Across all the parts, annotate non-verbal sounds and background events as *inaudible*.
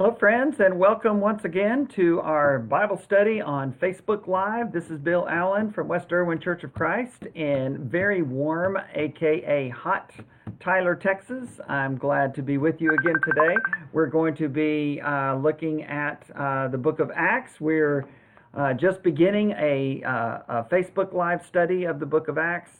Hello, friends, and welcome once again to our Bible study on Facebook Live. This is Bill Allen from West Erwin Church of Christ in very warm, aka hot Tyler, Texas. I'm glad to be with you again today. We're going to be uh, looking at uh, the book of Acts. We're uh, just beginning a, uh, a, Facebook Live study of the book of Acts,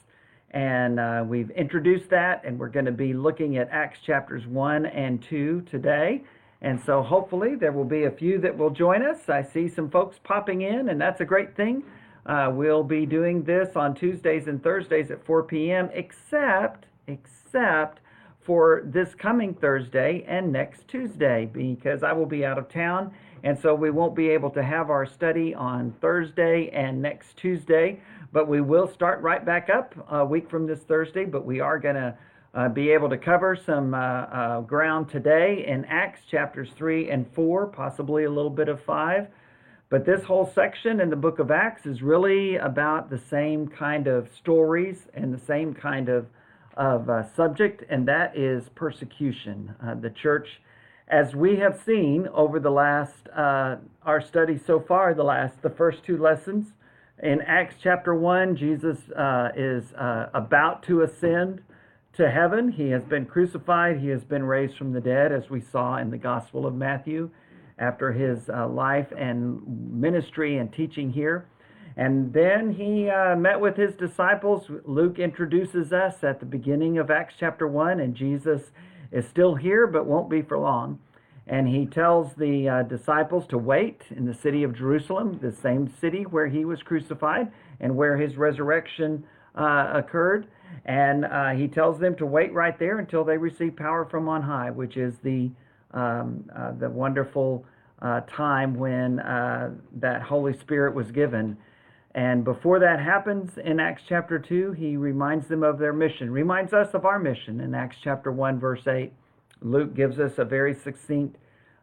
and uh, we've introduced that, and we're going to be looking at Acts chapters 1 and 2 today. And so hopefully there will be a few that will join us. I see some folks popping in, and that's a great thing. Uh, we'll be doing this on Tuesdays and Thursdays at 4 p.m., except, except for this coming Thursday and next Tuesday, because I will be out of town. And so we won't be able to have our study on Thursday and next Tuesday, but we will start right back up a week from this Thursday. But we are going to uh, be able to cover some uh, uh, ground today in Acts chapters 3 and 4, possibly a little bit of 5. But this whole section in the book of Acts is really about the same kind of stories and the same kind of, of uh, subject, and that is persecution. Uh, the church, as we have seen over the last, uh, our study so far, the last, the first two lessons, in Acts chapter 1, Jesus is about to ascend to heaven. He has been crucified. He has been raised from the dead, as we saw in the Gospel of Matthew after his uh, life and ministry and teaching here. And then he uh, met with his disciples. Luke introduces us at the beginning of Acts chapter 1, and Jesus is still here but won't be for long. And he tells the uh, disciples to wait in the city of Jerusalem, the same city where he was crucified and where his resurrection uh, occurred. And uh, he tells them to wait right there until they receive power from on high, which is the, um, uh, the wonderful uh, time when uh, that Holy Spirit was given. And before that happens in Acts chapter 2, he reminds them of their mission, reminds us of our mission in Acts chapter 1, verse 8. Luke gives us a very succinct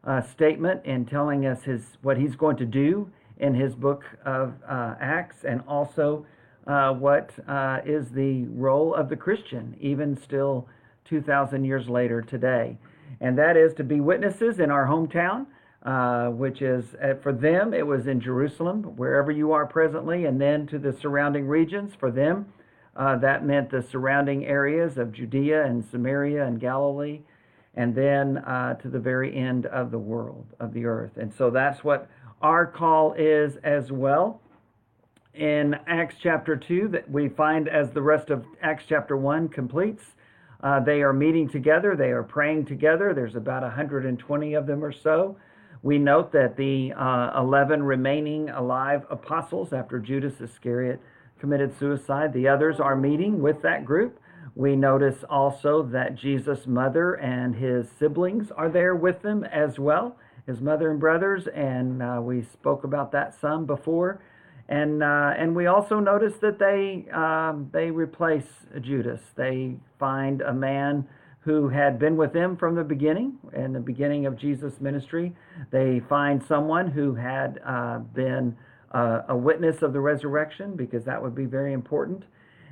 uh, statement in telling us his, what he's going to do in his book of uh, Acts and also uh, what uh, is the role of the Christian, even still 2,000 years later today. And that is to be witnesses in our hometown, uh, which is uh, for them, it was in Jerusalem, wherever you are presently, and then to the surrounding regions. For them, uh, that meant the surrounding areas of Judea and Samaria and Galilee, and then uh, to the very end of the world, of the earth. And so that's what our call is as well in Acts chapter 2 that we find as the rest of Acts chapter 1 completes. Uh, they are meeting together, they are praying together. There's about 120 of them or so. We note that the uh, 11 remaining alive apostles after Judas Iscariot committed suicide, the others are meeting with that group. We notice also that Jesus' mother and his siblings are there with them as well, his mother and brothers, and uh, we spoke about that some before. And uh, and we also notice that they um, they replace Judas. They find a man who had been with them from the beginning, in the beginning of Jesus' ministry. They find someone who had uh, been uh, a witness of the resurrection, because that would be very important.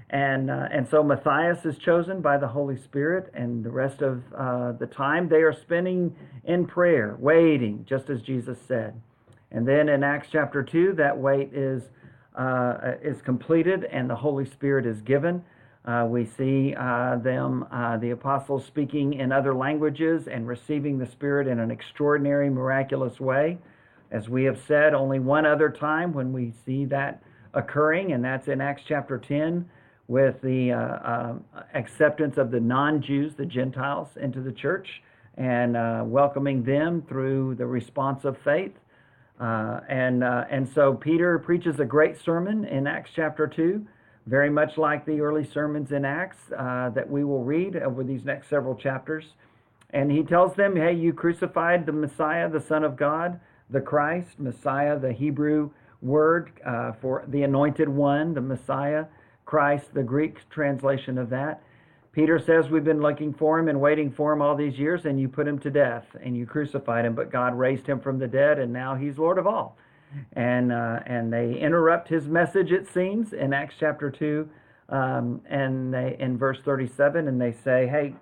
And, uh, and so Matthias is chosen by the Holy Spirit, and the rest of uh, the time they are spending in prayer, waiting, just as Jesus said. And then in Acts chapter 2, that wait is, uh, is completed and the Holy Spirit is given. Uh, we see uh, them, uh, the apostles, speaking in other languages and receiving the Spirit in an extraordinary, miraculous way. As we have said, only one other time when we see that occurring, and that's in Acts chapter 10 with the uh, uh, acceptance of the non Jews, the Gentiles, into the church and welcoming them through the response of faith. Uh, and, uh, and so Peter preaches a great sermon in Acts chapter 2, very much like the early sermons in Acts uh, that we will read over these next several chapters. And he tells them, hey, you crucified the Messiah, the Son of God, the Christ, Messiah, the Hebrew word uh, for the anointed one, the Messiah, Christ, the Greek translation of that. Peter says we've been looking for him and waiting for him all these years, and you put him to death and you crucified him, but God raised him from the dead, and now he's Lord of all. And uh, and they interrupt his message, it seems, in Acts chapter two, um, and they in verse thirty-seven, and they say, "Hey,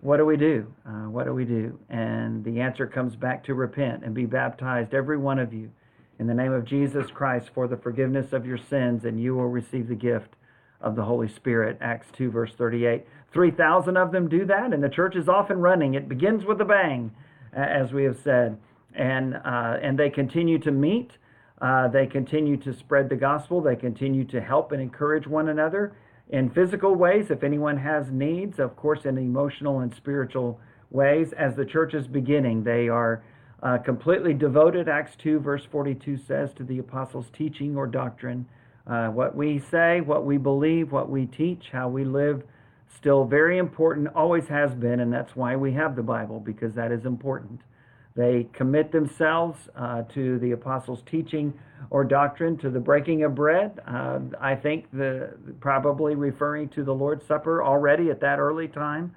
what do we do? Uh, what do we do? And the answer comes back to repent and be baptized, every one of you, in the name of Jesus Christ for the forgiveness of your sins, and you will receive the gift of the Holy Spirit. Acts 2, verse 38. 3,000 of them do that, and the church is off and running. It begins with a bang, as we have said. And, uh, and they continue to meet. Uh, they continue to spread the gospel. They continue to help and encourage one another in physical ways, if anyone has needs, of course, in emotional and spiritual ways. As the church is beginning, they are uh, completely devoted, Acts 2, verse 42 says, to the apostles' teaching or doctrine. Uh, what we say, what we believe, what we teach, how we live, still very important, always has been, and that's why we have the Bible, because that is important. They commit themselves uh, to the apostles' teaching or doctrine, to the breaking of bread. Uh, I think the probably referring to the Lord's Supper already at that early time,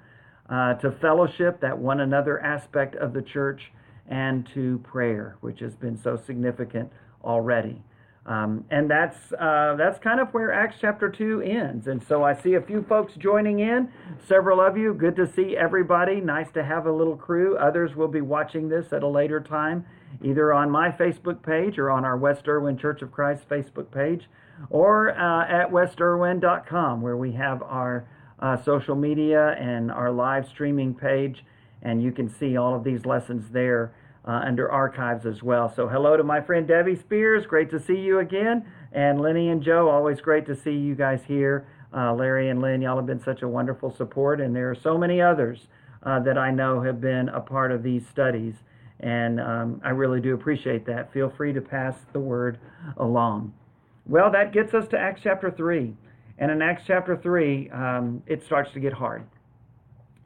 uh, to fellowship, that one another aspect of the church, and to prayer, which has been so significant already. Um, and that's uh, that's kind of where Acts chapter two ends. And so I see a few folks joining in. Several of you. Good to see everybody. Nice to have a little crew. Others will be watching this at a later time, either on my Facebook page or on our West Erwin Church of Christ Facebook page, or uh, at westerwin.com where we have our uh, social media and our live streaming page, and you can see all of these lessons there uh, under archives as well. So, hello to my friend Debbie Spears. Great to see you again. And Lenny and Joe, always great to see you guys here. Uh, Larry and Lynn, y'all have been such a wonderful support. And there are so many others uh, that I know have been a part of these studies. And um, I really do appreciate that. Feel free to pass the word along. Well, that gets us to Acts chapter 3. And in Acts chapter 3, um, it starts to get hard.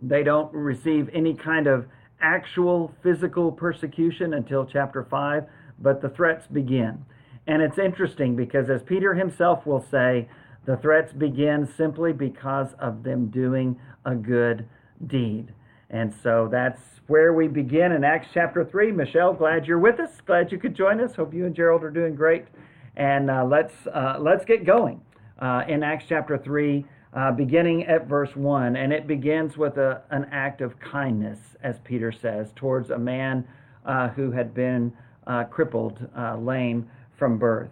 They don't receive any kind of actual physical persecution until chapter 5, but the threats begin. And it's interesting because, as Peter himself will say, the threats begin simply because of them doing a good deed. And so that's where we begin in Acts chapter 3. Michelle, glad you're with us. Glad you could join us. Hope you and Gerald are doing great. And uh, let's, uh, let's get going uh, in Acts chapter 3 uh, beginning at verse 1. And it begins with a, an act of kindness, as Peter says, towards a man uh, who had been uh, crippled, uh, lame from birth.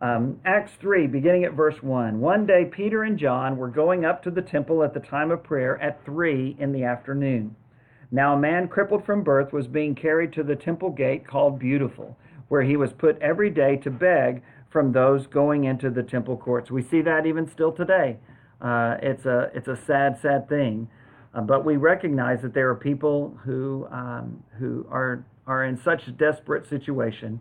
Um, Acts 3, beginning at verse 1. One day, Peter and John were going up to the temple at the time of prayer at 3 in the afternoon. Now, a man crippled from birth was being carried to the temple gate called Beautiful, where he was put every day to beg from those going into the temple courts. We see that even still today. Uh, it's a it's a sad, sad thing, uh, but we recognize that there are people who um, who are are in such a desperate situation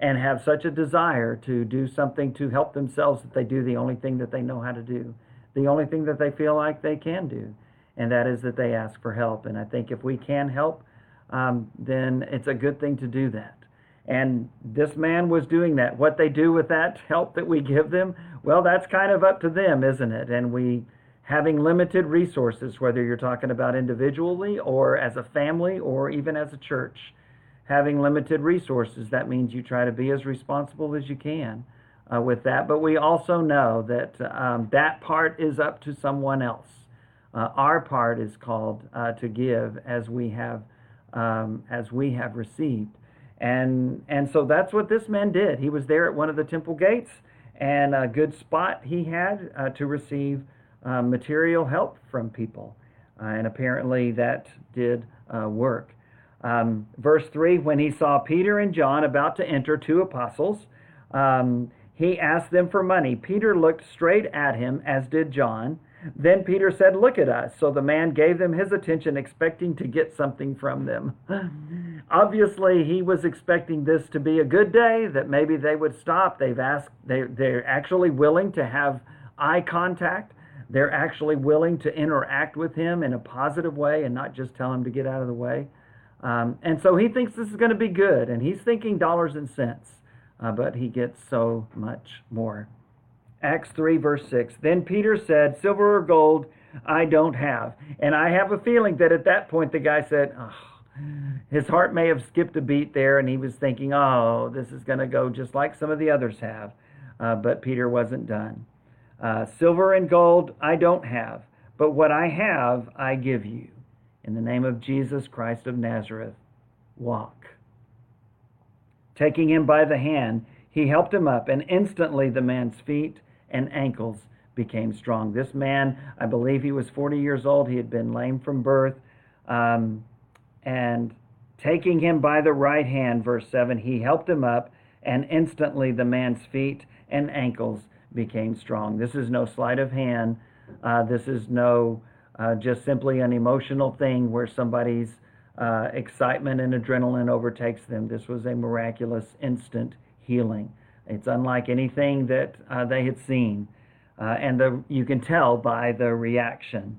and have such a desire to do something to help themselves that they do the only thing that they know how to do, the only thing that they feel like they can do, and that is that they ask for help. And I think if we can help, um, then it's a good thing to do that. And this man was doing that. What they do with that help that we give them, well, that's kind of up to them, isn't it? And we, having limited resources, whether you're talking about individually or as a family or even as a church, having limited resources, that means you try to be as responsible as you can uh, with that. But we also know that um, that part is up to someone else. Uh, our part is called uh, to give as we have um, as we have received. And, and so that's what this man did. He was there at one of the temple gates, and a good spot he had uh, to receive uh, material help from people. Uh, and apparently that did uh, work. Um, verse 3 When he saw Peter and John about to enter, two apostles, um, he asked them for money. Peter looked straight at him, as did John. Then Peter said, Look at us. So the man gave them his attention, expecting to get something from them. *laughs* Obviously, he was expecting this to be a good day, that maybe they would stop. They've asked, they, they're actually willing to have eye contact. They're actually willing to interact with him in a positive way and not just tell him to get out of the way. Um, and so he thinks this is going to be good, and he's thinking dollars and cents, uh, but he gets so much more. Acts 3, verse 6. Then Peter said, Silver or gold I don't have. And I have a feeling that at that point the guy said, oh, his heart may have skipped a beat there and he was thinking, oh, this is going to go just like some of the others have. Uh, but Peter wasn't done. Uh, silver and gold I don't have, but what I have I give you. In the name of Jesus Christ of Nazareth, walk. Taking him by the hand, he helped him up, and instantly the man's feet and ankles became strong. This man, I believe he was 40 years old. He had been lame from birth. Um, and taking him by the right hand, verse 7, he helped him up, and instantly the man's feet and ankles became strong. This is no sleight of hand. Uh, this is no uh, just simply an emotional thing where somebody's uh, excitement and adrenaline overtakes them. This was a miraculous instant healing. It's unlike anything that uh, they had seen. Uh, and the, you can tell by the reaction.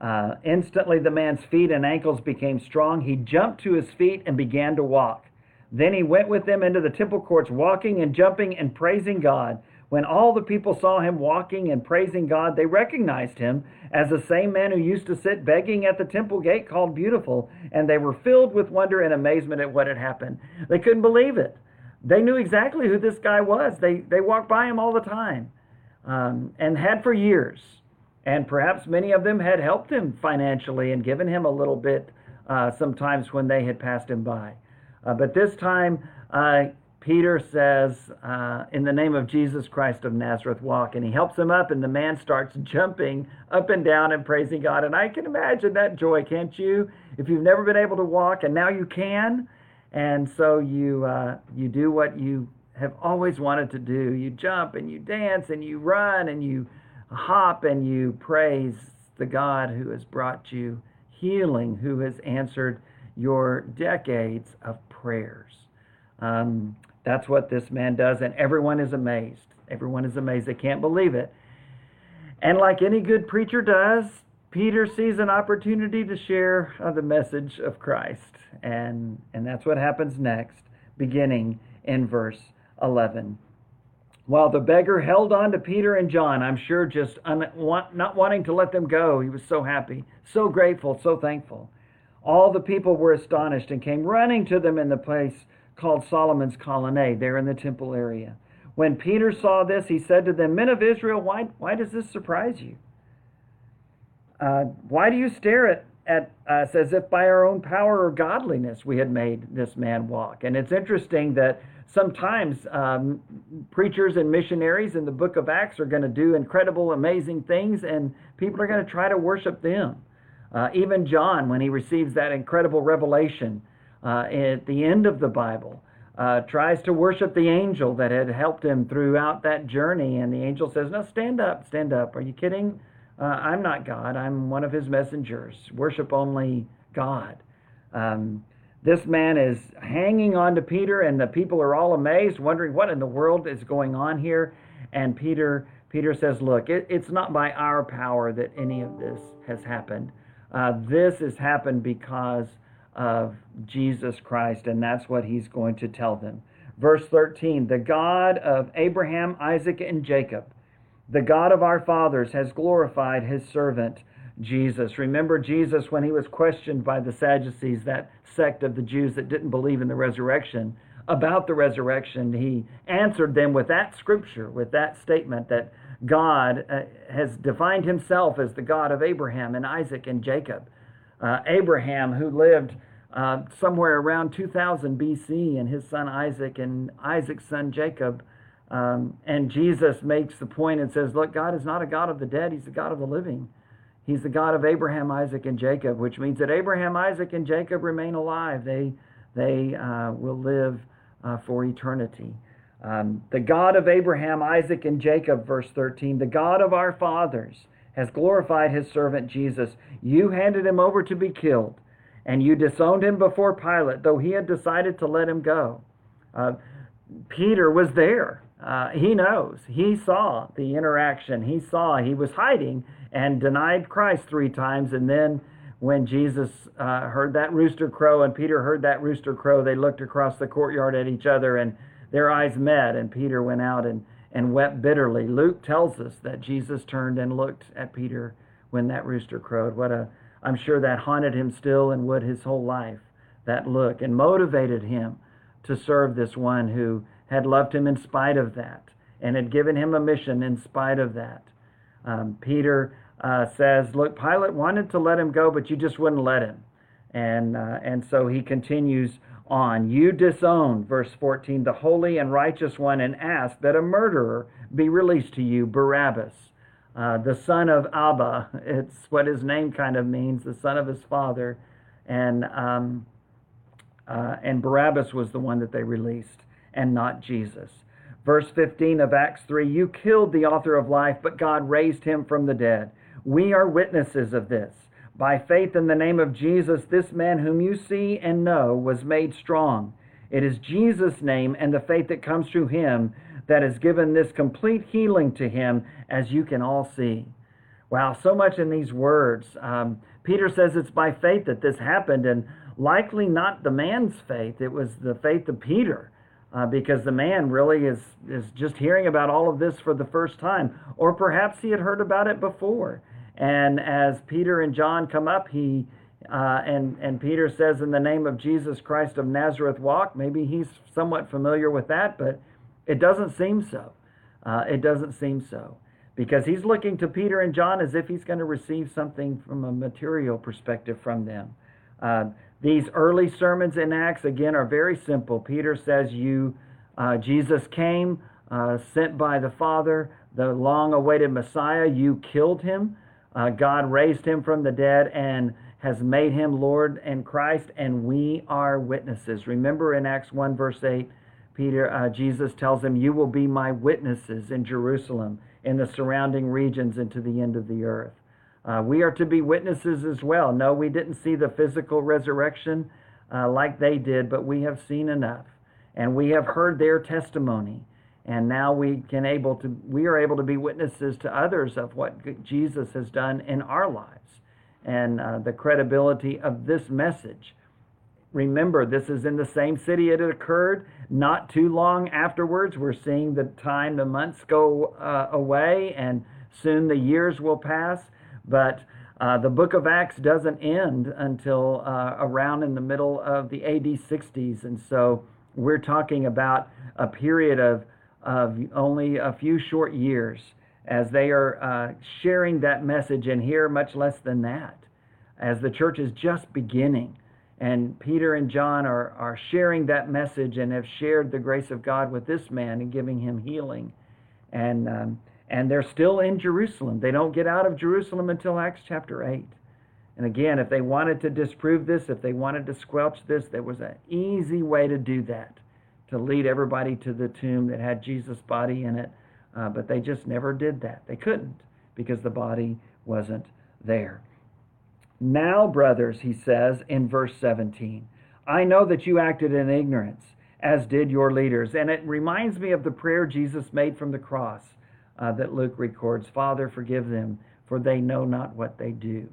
Uh, instantly, the man's feet and ankles became strong. He jumped to his feet and began to walk. Then he went with them into the temple courts, walking and jumping and praising God. When all the people saw him walking and praising God, they recognized him as the same man who used to sit begging at the temple gate called Beautiful, and they were filled with wonder and amazement at what had happened. They couldn't believe it. They knew exactly who this guy was. They, they walked by him all the time um, and had for years. And perhaps many of them had helped him financially and given him a little bit uh, sometimes when they had passed him by. Uh, but this time, uh, Peter says, uh, In the name of Jesus Christ of Nazareth, walk. And he helps him up, and the man starts jumping up and down and praising God. And I can imagine that joy, can't you? If you've never been able to walk and now you can. And so you, uh, you do what you have always wanted to do. You jump and you dance and you run and you hop and you praise the God who has brought you healing, who has answered your decades of prayers. Um, that's what this man does, and everyone is amazed. Everyone is amazed. They can't believe it. And like any good preacher does, Peter sees an opportunity to share uh, the message of Christ. And, and that's what happens next, beginning in verse 11. While the beggar held on to Peter and John, I'm sure just un- want, not wanting to let them go, he was so happy, so grateful, so thankful. All the people were astonished and came running to them in the place called Solomon's Colonnade, there in the temple area. When Peter saw this, he said to them, Men of Israel, why, why does this surprise you? Uh, why do you stare at, at us as if by our own power or godliness we had made this man walk? And it's interesting that sometimes um, preachers and missionaries in the book of Acts are going to do incredible, amazing things, and people are going to try to worship them. Uh, even John, when he receives that incredible revelation uh, at the end of the Bible, uh, tries to worship the angel that had helped him throughout that journey. And the angel says, No, stand up, stand up. Are you kidding? Uh, I'm not God. I'm one of his messengers. Worship only God. Um, this man is hanging on to Peter, and the people are all amazed, wondering what in the world is going on here. And Peter, Peter says, "Look, it, it's not by our power that any of this has happened. Uh, this has happened because of Jesus Christ, and that's what he's going to tell them." Verse 13: The God of Abraham, Isaac, and Jacob, the God of our fathers, has glorified His servant Jesus. Remember Jesus when he was questioned by the Sadducees, that sect of the Jews that didn't believe in the resurrection, about the resurrection. He answered them with that scripture, with that statement that God uh, has defined himself as the God of Abraham and Isaac and Jacob. Uh, Abraham, who lived uh, somewhere around 2000 BC, and his son Isaac, and Isaac's son Jacob. Um, and Jesus makes the point and says, Look, God is not a God of the dead, He's the God of the living. He's the God of Abraham, Isaac, and Jacob, which means that Abraham, Isaac, and Jacob remain alive. They, they uh, will live uh, for eternity. Um, the God of Abraham, Isaac, and Jacob, verse 13, the God of our fathers, has glorified his servant Jesus. You handed him over to be killed, and you disowned him before Pilate, though he had decided to let him go. Uh, Peter was there. Uh, he knows. He saw the interaction. He saw he was hiding and denied Christ three times. And then when Jesus uh, heard that rooster crow and Peter heard that rooster crow, they looked across the courtyard at each other and their eyes met. And Peter went out and, and wept bitterly. Luke tells us that Jesus turned and looked at Peter when that rooster crowed. What a, I'm sure that haunted him still and would his whole life, that look, and motivated him to serve this one who had loved him in spite of that and had given him a mission in spite of that. Um, Peter uh, says, Look, Pilate wanted to let him go, but you just wouldn't let him. And, uh, and so he continues on. You disown, verse 14, the holy and righteous one and ask that a murderer be released to you, Barabbas, uh, the son of Abba. *laughs* It's what his name kind of means, the son of his father. And, um, uh, and Barabbas was the one that they released, and not Jesus. Verse 15 of Acts 3 You killed the author of life, but God raised him from the dead. We are witnesses of this. By faith in the name of Jesus, this man whom you see and know was made strong. It is Jesus' name and the faith that comes through him that has given this complete healing to him, as you can all see. Wow, so much in these words. Um, Peter says it's by faith that this happened, and likely not the man's faith, it was the faith of Peter. Uh, because the man really is is just hearing about all of this for the first time, or perhaps he had heard about it before. And as Peter and John come up, he uh, and and Peter says, "In the name of Jesus Christ of Nazareth, walk." Maybe he's somewhat familiar with that, but it doesn't seem so. Uh, it doesn't seem so because he's looking to Peter and John as if he's going to receive something from a material perspective from them. Uh, these early sermons in Acts, again, are very simple. Peter says, You, uh, Jesus came, uh, sent by the Father, the long awaited Messiah. You killed him. Uh, God raised him from the dead and has made him Lord and Christ, and we are witnesses. Remember in Acts 1, verse 8, Peter, uh, Jesus tells him, You will be my witnesses in Jerusalem, in the surrounding regions, and to the end of the earth. Uh, we are to be witnesses as well. No, we didn't see the physical resurrection uh, like they did, but we have seen enough, and we have heard their testimony, and now we can able to we are able to be witnesses to others of what Jesus has done in our lives, and uh, the credibility of this message. Remember, this is in the same city it occurred. Not too long afterwards, we're seeing the time, the months go uh, away, and soon the years will pass but uh, the book of Acts doesn't end until uh, around in the middle of the AD 60s. And so we're talking about a period of, of only a few short years as they are uh, sharing that message, and here much less than that, as the church is just beginning. And Peter and John are, are sharing that message and have shared the grace of God with this man and giving him healing. And um, and they're still in Jerusalem. They don't get out of Jerusalem until Acts chapter 8. And again, if they wanted to disprove this, if they wanted to squelch this, there was an easy way to do that, to lead everybody to the tomb that had Jesus' body in it. Uh, but they just never did that. They couldn't because the body wasn't there. Now, brothers, he says in verse 17, I know that you acted in ignorance, as did your leaders. And it reminds me of the prayer Jesus made from the cross uh, that Luke records Father, forgive them, for they know not what they do.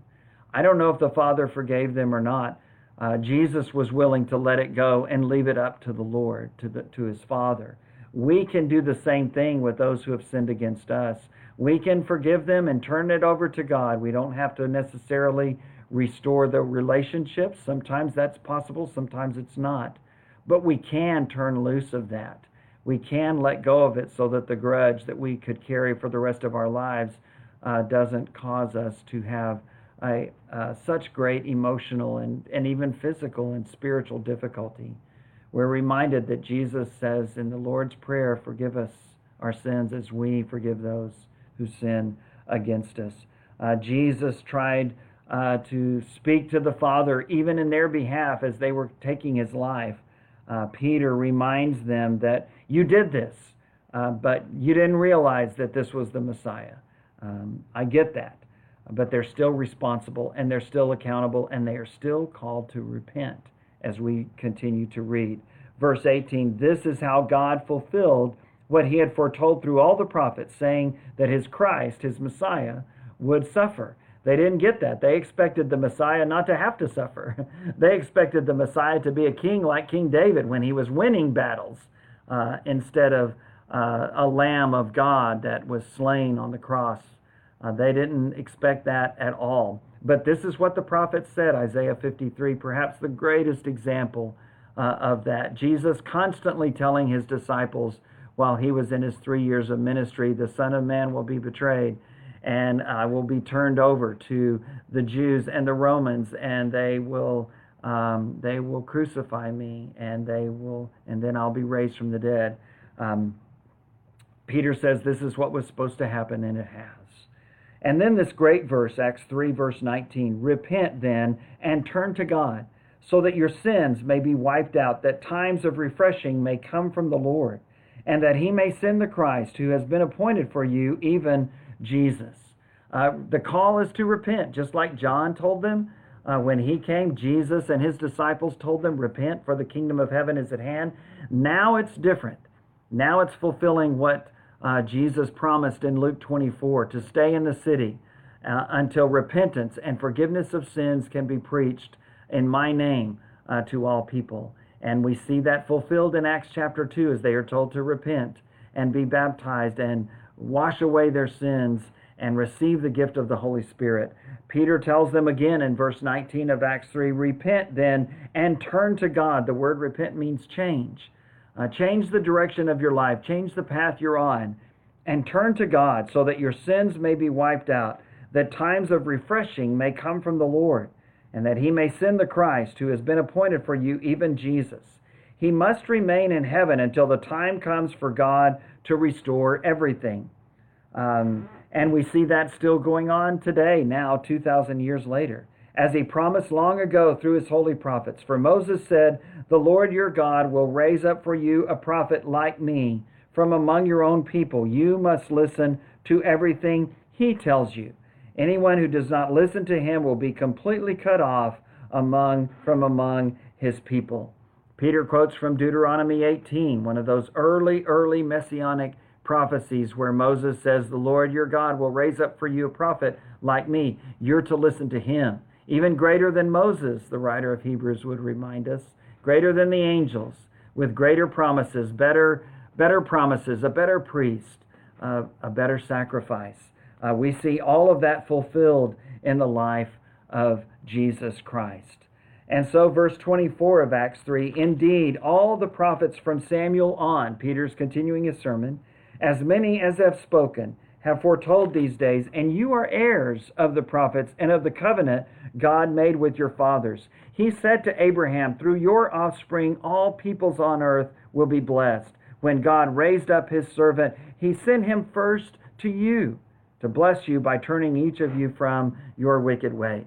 I don't know if the Father forgave them or not. Uh, Jesus was willing to let it go and leave it up to the Lord, to, the, to his Father. We can do the same thing with those who have sinned against us. We can forgive them and turn it over to God. We don't have to necessarily restore the relationship. Sometimes that's possible, sometimes it's not. But we can turn loose of that we can let go of it so that the grudge that we could carry for the rest of our lives uh, doesn't cause us to have a, uh, such great emotional and, and even physical and spiritual difficulty. We're reminded that Jesus says in the Lord's Prayer, Forgive us our sins as we forgive those who sin against us. Uh, Jesus tried uh, to speak to the Father even in their behalf as they were taking his life. Uh, Peter reminds them that you did this, uh, but you didn't realize that this was the Messiah. Um, I get that. But they're still responsible and they're still accountable and they are still called to repent as we continue to read. Verse 18 This is how God fulfilled what he had foretold through all the prophets, saying that his Christ, his Messiah, would suffer. They didn't get that. They expected the Messiah not to have to suffer. *laughs* they expected the Messiah to be a king like King David when he was winning battles uh, instead of uh, a lamb of God that was slain on the cross. Uh, they didn't expect that at all. But this is what the prophet said, Isaiah 53, perhaps the greatest example uh, of that. Jesus constantly telling his disciples while he was in his three years of ministry, the Son of Man will be betrayed and uh, will be turned over to the Jews and the Romans, and they will um, they will crucify me, and they will, and then I'll be raised from the dead. Um, Peter says this is what was supposed to happen, and it has. And then this great verse, Acts 3, verse 19 Repent then and turn to God, so that your sins may be wiped out, that times of refreshing may come from the Lord, and that he may send the Christ who has been appointed for you, even Jesus. Uh, the call is to repent, just like John told them uh, when he came. Jesus and his disciples told them, Repent, for the kingdom of heaven is at hand. Now it's different. Now it's fulfilling what uh, Jesus promised in Luke 24 to stay in the city uh, until repentance and forgiveness of sins can be preached in my name uh, to all people. And we see that fulfilled in Acts chapter 2 as they are told to repent and be baptized and wash away their sins and receive the gift of the Holy Spirit. Peter tells them again in verse 19 of Acts 3 Repent then and turn to God. The word repent means change. Uh, change the direction of your life, change the path you're on, and turn to God so that your sins may be wiped out, that times of refreshing may come from the Lord, and that he may send the Christ who has been appointed for you, even Jesus. He must remain in heaven until the time comes for God to restore everything. Um, and we see that still going on today, now 2,000 years later as he promised long ago through his holy prophets. For Moses said, The Lord your God will raise up for you a prophet like me from among your own people. You must listen to everything he tells you. Anyone who does not listen to him will be completely cut off among from among his people. Peter quotes from Deuteronomy 18, one of those early, early messianic prophecies where Moses says, The Lord your God will raise up for you a prophet like me. You're to listen to him even greater than Moses, the writer of Hebrews would remind us, greater than the angels, with greater promises, better, better promises, a better priest, uh, a better sacrifice. Uh, we see all of that fulfilled in the life of Jesus Christ. And so, verse 24 of Acts 3 indeed, all the prophets from Samuel on, Peter's continuing his sermon, as many as have spoken, have foretold these days, and you are heirs of the prophets and of the covenant God made with your fathers. He said to Abraham, Through your offspring, all peoples on earth will be blessed. When God raised up his servant, he sent him first to you to bless you by turning each of you from your wicked ways.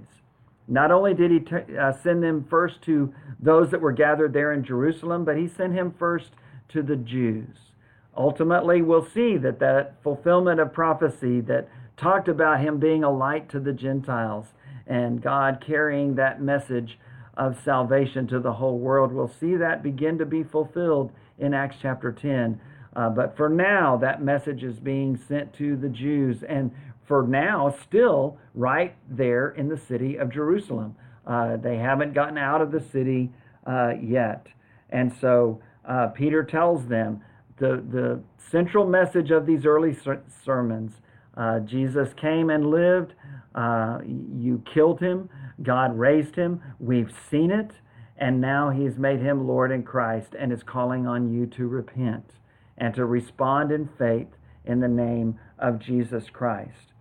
Not only did he t- uh, send them first to those that were gathered there in Jerusalem, but he sent him first to the Jews ultimately we'll see that that fulfillment of prophecy that talked about him being a light to the Gentiles and God carrying that message of salvation to the whole world. We'll see that begin to be fulfilled in Acts chapter 10. Uh, but for now, that message is being sent to the Jews, and for now, still right there in the city of Jerusalem. Uh, they haven't gotten out of the city uh, yet. And so uh, Peter tells them the, the central message of these early ser- sermons. Uh, Jesus came and lived. Uh, you killed him. God raised him. We've seen it. And now he's made him Lord and Christ and is calling on you to repent and to respond in faith in the name of Jesus Christ.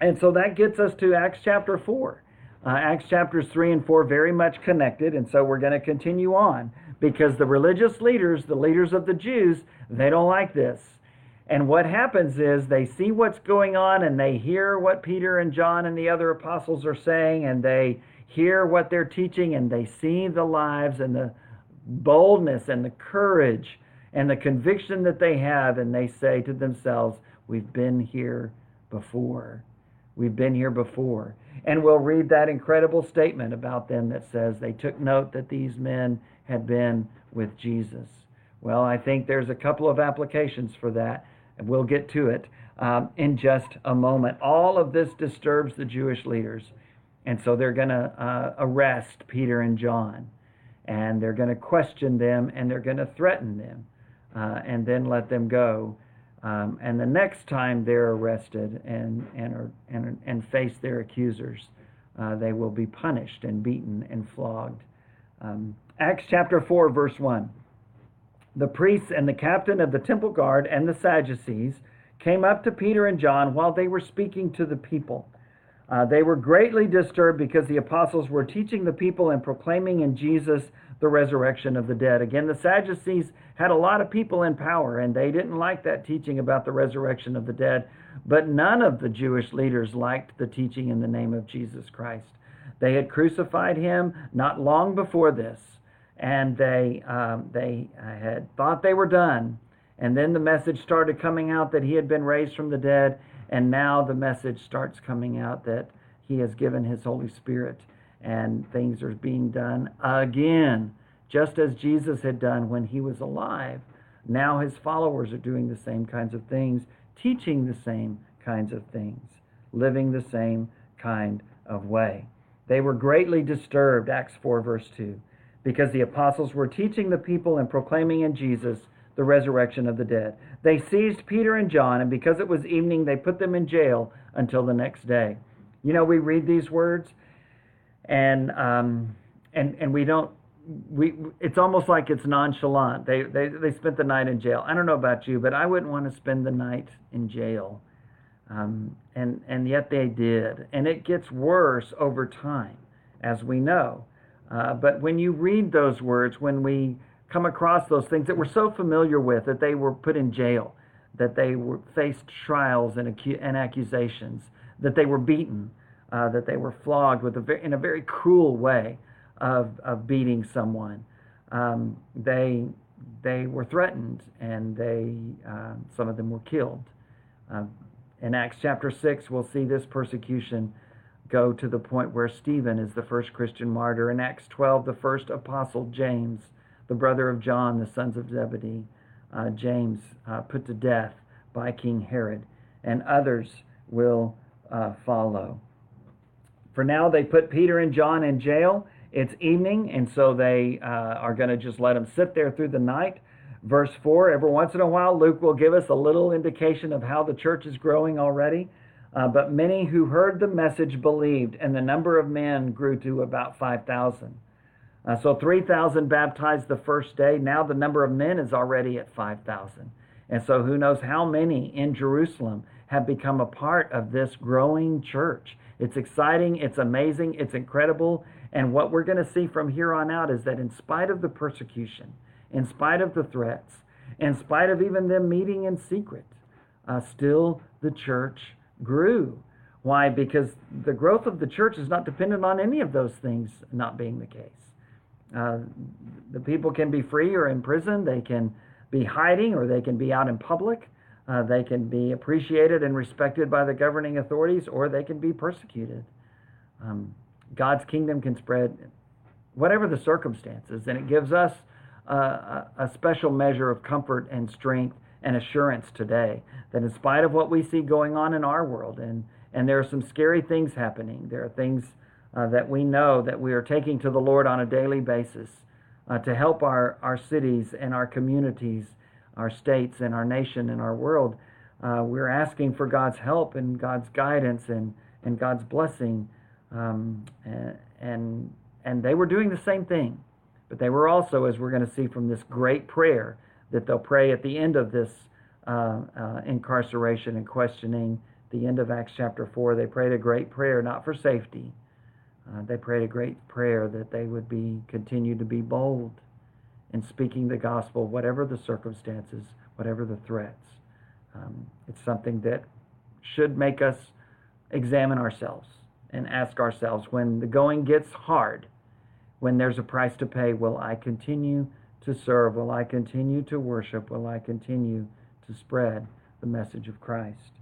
And so that gets us to Acts chapter 4. Uh, Acts chapters 3 and 4 very much connected, and so we're going to continue on because the religious leaders, the leaders of the Jews, they don't like this. And what happens is they see what's going on and they hear what Peter and John and the other apostles are saying and they hear what they're teaching and they see the lives and the boldness and the courage and the conviction that they have and they say to themselves, We've been here before. We've been here before. And we'll read that incredible statement about them that says they took note that these men had been with Jesus. Well, I think there's a couple of applications for that, and we'll get to it um, in just a moment. All of this disturbs the Jewish leaders, and so they're going to uh, arrest Peter and John, and they're going to question them, and they're going to threaten them, uh, and then let them go. Um, and the next time they're arrested and and are, and, and face their accusers, uh, they will be punished and beaten and flogged. Um, Acts chapter 4, verse 1. The priests and the captain of the temple guard and the Sadducees came up to Peter and John while they were speaking to the people. Uh, they were greatly disturbed because the apostles were teaching the people and proclaiming in Jesus the resurrection of the dead. Again, the Sadducees had a lot of people in power, and they didn't like that teaching about the resurrection of the dead. But none of the Jewish leaders liked the teaching in the name of Jesus Christ. They had crucified him not long before this, and they um, they had thought they were done. And then the message started coming out that he had been raised from the dead, and now the message starts coming out that he has given his Holy Spirit, and things are being done again, just as Jesus had done when he was alive. Now his followers are doing the same kinds of things, teaching the same kinds of things, living the same kind of way. They were greatly disturbed, Acts 4, verse 2, because the apostles were teaching the people and proclaiming in Jesus the resurrection of the dead. They seized Peter and John, and because it was evening, they put them in jail until the next day. You know, we read these words, and um, and and we don't. We it's almost like it's nonchalant. They they they spent the night in jail. I don't know about you, but I wouldn't want to spend the night in jail. Um, and, and yet they did. And it gets worse over time, as we know. Uh, but when you read those words, when we come across those things that we're so familiar with, that they were put in jail, that they were faced trials and, acu- and accusations, that they were beaten, uh, that they were flogged with a very, in a very cruel way of, of beating someone. Um, they, they were threatened and they, uh, some of them were killed. Uh, in Acts chapter 6, we'll see this persecution go to the point where Stephen is the first Christian martyr. In Acts 12, the first apostle, James, the brother of John, the sons of Zebedee, uh, James, uh, put to death by King Herod, and others will uh, follow. For now, they put Peter and John in jail. It's evening, and so they uh, are going to just let them sit there through the night. Verse 4 Every once in a while, Luke will give us a little indication of how the church is growing already. Uh, but many who heard the message believed, and the number of men grew to about 5,000. Uh, so 3,000 baptized the first day. Now the number of men is already at 5,000. And so who knows how many in Jerusalem have become a part of this growing church. It's exciting, it's amazing, it's incredible. And what we're going to see from here on out is that in spite of the persecution, in spite of the threats, in spite of even them meeting in secret, uh, still the church grew. Why? Because the growth of the church is not dependent on any of those things not being the case. Uh, the people can be free or in prison, they can be hiding or they can be out in public. Uh, they can be appreciated and respected by the governing authorities or they can be persecuted. Um, God's kingdom can spread whatever the circumstances, and it gives us a, a special measure of comfort and strength and assurance today that in spite of what we see going on in our world, and, and there are some scary things happening, there are things uh, that we know that we are taking to the Lord on a daily basis uh, to help our, our cities and our communities, our states and our nation and our world. Uh, we're asking for God's help and God's guidance and, and God's blessing. Um, and, and, and they were doing the same thing. But they were also, as we're going to see from this great prayer that they'll pray at the end of this uh, uh, incarceration and questioning, the end of Acts chapter 4, they prayed a great prayer, not for safety. Uh, they prayed a great prayer that they would be continue to be bold in speaking the gospel, whatever the circumstances, whatever the threats. Um, it's something that should make us examine ourselves and ask ourselves when the going gets hard, when there's a price to pay, will I continue to serve? Will I continue to worship? Will I continue to spread the message of Christ?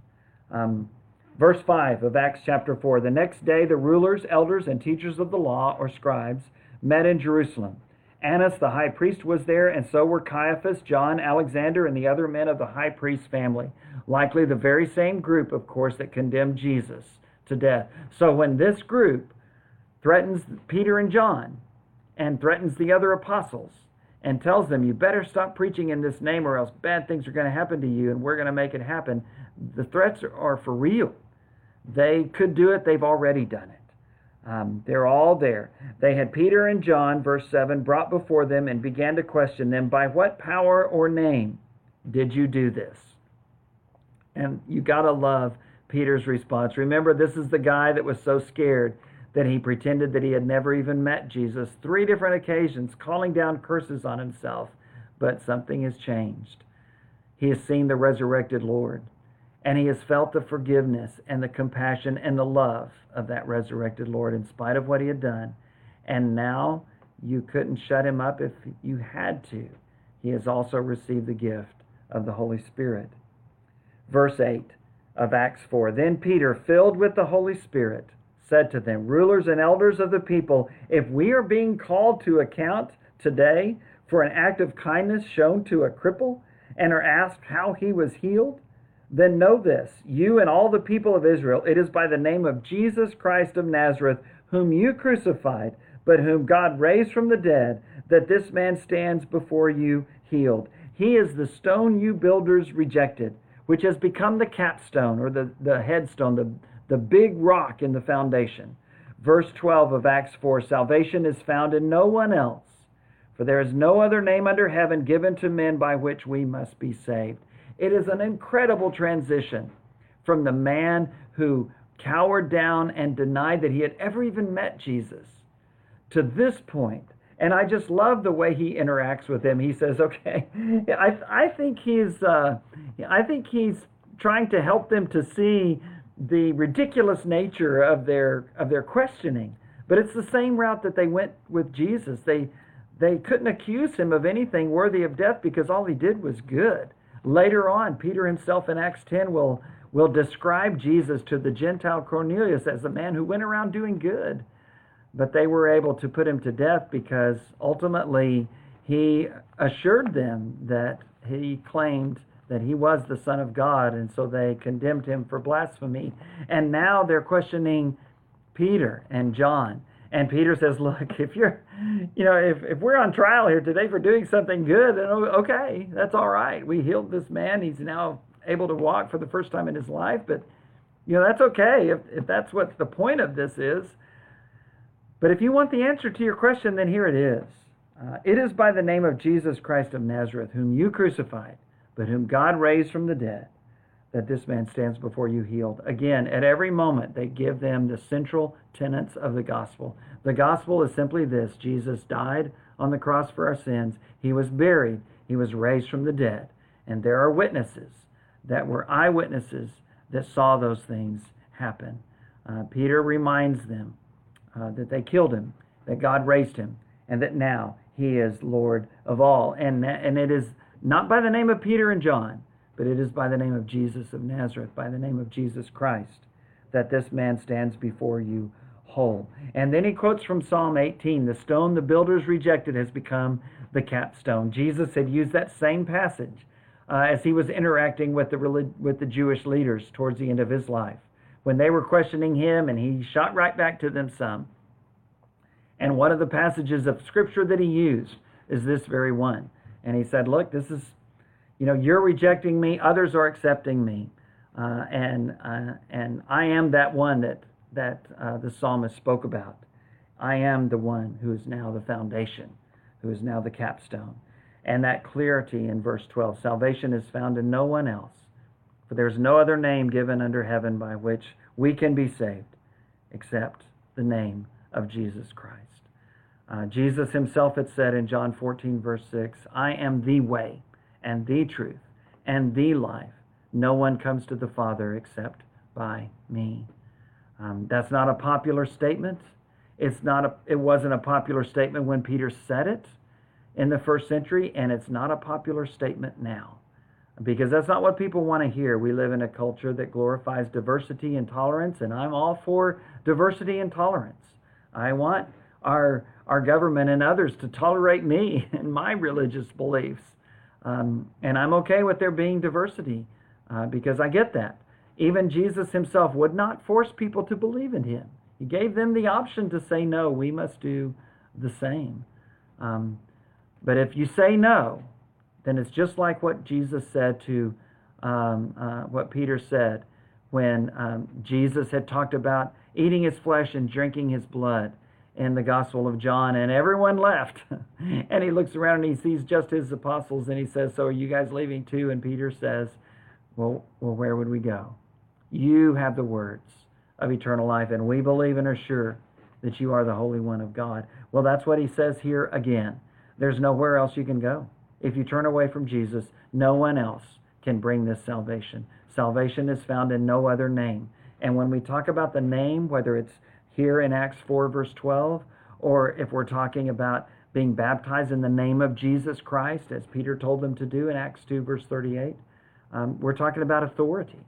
Um, verse 5 of Acts chapter 4 The next day, the rulers, elders, and teachers of the law, or scribes, met in Jerusalem. Annas the high priest was there, and so were Caiaphas, John, Alexander, and the other men of the high priest's family. Likely the very same group, of course, that condemned Jesus to death. So when this group threatens Peter and John, and threatens the other apostles and tells them, You better stop preaching in this name or else bad things are going to happen to you and we're going to make it happen. The threats are for real. They could do it, they've already done it. Um, they're all there. They had Peter and John, verse 7, brought before them and began to question them, By what power or name did you do this? And you got to love Peter's response. Remember, this is the guy that was so scared that he pretended that he had never even met Jesus. Three different occasions, calling down curses on himself. But something has changed. He has seen the resurrected Lord, and he has felt the forgiveness and the compassion and the love of that resurrected Lord in spite of what he had done. And now you couldn't shut him up if you had to. He has also received the gift of the Holy Spirit. Verse 8 of Acts 4 Then Peter, filled with the Holy Spirit, said to them, Rulers and elders of the people, if we are being called to account today for an act of kindness shown to a cripple and are asked how he was healed, then know this, you and all the people of Israel, it is by the name of Jesus Christ of Nazareth, whom you crucified, but whom God raised from the dead, that this man stands before you healed. He is the stone you builders rejected, which has become the capstone or the, the headstone, the, the big rock in the foundation. Verse 12 of Acts 4 Salvation is found in no one else, for there is no other name under heaven given to men by which we must be saved. It is an incredible transition from the man who cowered down and denied that he had ever even met Jesus to this point. And I just love the way he interacts with him. He says, "Okay, *laughs* I, I think he's, uh, I think he's trying to help them to see the ridiculous nature of their of their questioning. But it's the same route that they went with Jesus. They they couldn't accuse him of anything worthy of death because all he did was good. Later on, Peter himself in Acts 10 will will describe Jesus to the Gentile Cornelius as a man who went around doing good. But they were able to put him to death because ultimately he assured them that he claimed that he was the Son of God, and so they condemned him for blasphemy. And now they're questioning Peter and John. And Peter says, Look, if you're, you know, if, if we're on trial here today for doing something good, then okay, that's all right. We healed this man. He's now able to walk for the first time in his life, but, you know, that's okay if, if that's what the point of this is. But if you want the answer to your question, then here it is. Uh, it is by the name of Jesus Christ of Nazareth, whom you crucified, but whom God raised from the dead, that this man stands before you healed. Again, at every moment, they give them the central tenets of the gospel. The gospel is simply this Jesus died on the cross for our sins, he was buried, he was raised from the dead. And there are witnesses that were eyewitnesses that saw those things happen. Uh, Peter reminds them uh, that they killed him, that God raised him, and that now he is Lord of all. And, and it is not by the name of Peter and John, but it is by the name of Jesus of Nazareth, by the name of Jesus Christ, that this man stands before you whole. And then he quotes from Psalm 18 the stone the builders rejected has become the capstone. Jesus had used that same passage uh, as he was interacting with the, with the Jewish leaders towards the end of his life when they were questioning him, and he shot right back to them some. And one of the passages of scripture that he used is this very one. And he said, Look, this is, you know, you're rejecting me, others are accepting me. Uh, and, uh, and I am that one that, that uh, the psalmist spoke about. I am the one who is now the foundation, who is now the capstone. And that clarity in verse 12 salvation is found in no one else, for there is no other name given under heaven by which we can be saved except the name of Jesus Christ. Uh, Jesus himself had said in John 14, verse 6, I am the way and the truth and the life. No one comes to the Father except by me. Um, that's not a popular statement. It's not a, it wasn't a popular statement when Peter said it in the first century, and it's not a popular statement now because that's not what people want to hear. We live in a culture that glorifies diversity and tolerance, and I'm all for diversity and tolerance. I want our our government and others to tolerate me *laughs* and my religious beliefs, um, and I'm okay with there being diversity uh, because I get that. Even Jesus himself would not force people to believe in him. He gave them the option to say no. We must do the same. Um, but if you say no, then it's just like what Jesus said to um, uh, what Peter said when um, Jesus had talked about eating his flesh and drinking his blood in the Gospel of John, and everyone left. *laughs* and he looks around and he sees just his apostles, and he says, "So are you guys leaving too?" And Peter says, "Well, well, where would we go? You have the words of eternal life, and we believe and are sure that you are the Holy One of God. Well, that's what he says here again. There's nowhere else you can go. If you turn away from Jesus, no one else can bring this salvation. Salvation is found in no other name. And when we talk about the name, whether it's here in Acts 4, verse 12, or if we're talking about being baptized in the name of Jesus Christ, as Peter told them to do in Acts 2, verse 38, um, we're talking about authority.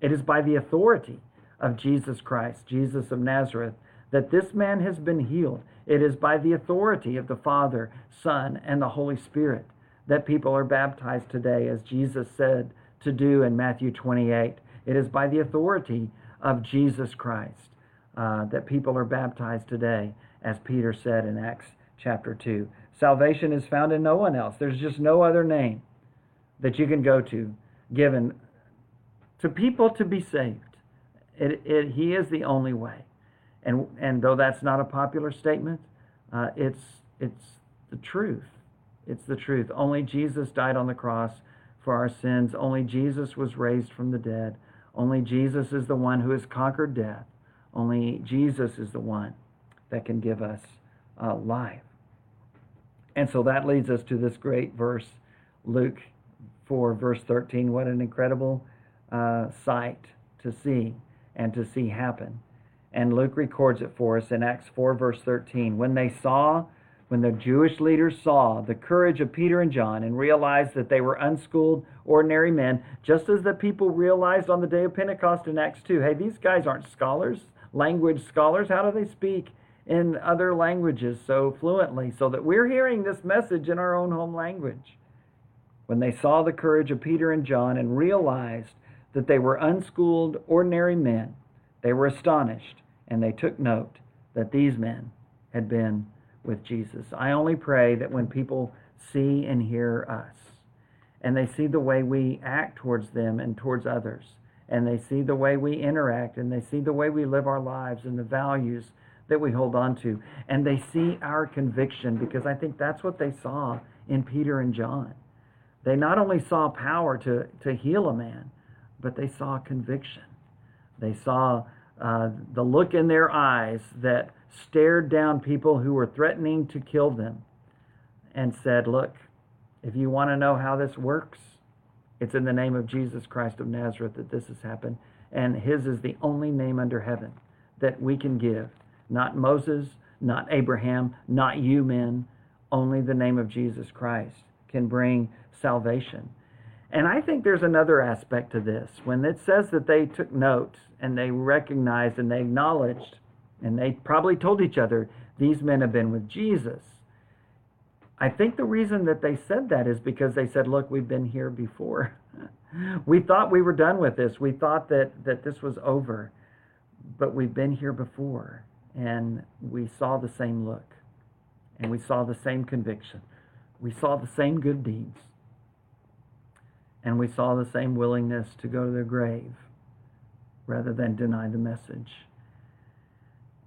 It is by the authority of Jesus Christ, Jesus of Nazareth, that this man has been healed. It is by the authority of the Father, Son, and the Holy Spirit that people are baptized today, as Jesus said to do in Matthew 28. It is by the authority of Jesus Christ uh, that people are baptized today, as Peter said in Acts chapter 2. Salvation is found in no one else. There's just no other name that you can go to given to people to be saved. It, it, he is the only way. And, and though that's not a popular statement, uh, it's, it's the truth. It's the truth. Only Jesus died on the cross for our sins. Only Jesus was raised from the dead. Only Jesus is the one who has conquered death. Only Jesus is the one that can give us uh, life. And so that leads us to this great verse, Luke 4, verse 13. What an incredible uh, sight to see and to see happen. And Luke records it for us in Acts 4, verse 13. When they saw, when the Jewish leaders saw the courage of Peter and John and realized that they were unschooled, ordinary men, just as the people realized on the day of Pentecost in Acts 2 hey, these guys aren't scholars, language scholars. How do they speak in other languages so fluently? So that we're hearing this message in our own home language. When they saw the courage of Peter and John and realized that they were unschooled, ordinary men, they were astonished and they took note that these men had been with Jesus. I only pray that when people see and hear us, and they see the way we act towards them and towards others, and they see the way we interact, and they see the way we live our lives and the values that we hold on to, and they see our conviction, because I think that's what they saw in Peter and John. They not only saw power to, to heal a man, but they saw conviction. They saw uh, the look in their eyes that stared down people who were threatening to kill them and said, Look, if you want to know how this works, it's in the name of Jesus Christ of Nazareth that this has happened. And his is the only name under heaven that we can give. Not Moses, not Abraham, not you men. Only the name of Jesus Christ can bring salvation. And I think there's another aspect to this. When it says that they took note and they recognized and they acknowledged, and they probably told each other, these men have been with Jesus. I think the reason that they said that is because they said, look, we've been here before. *laughs* we thought we were done with this. We thought that, that this was over. But we've been here before. And we saw the same look. And we saw the same conviction. We saw the same good deeds and we saw the same willingness to go to the grave rather than deny the message.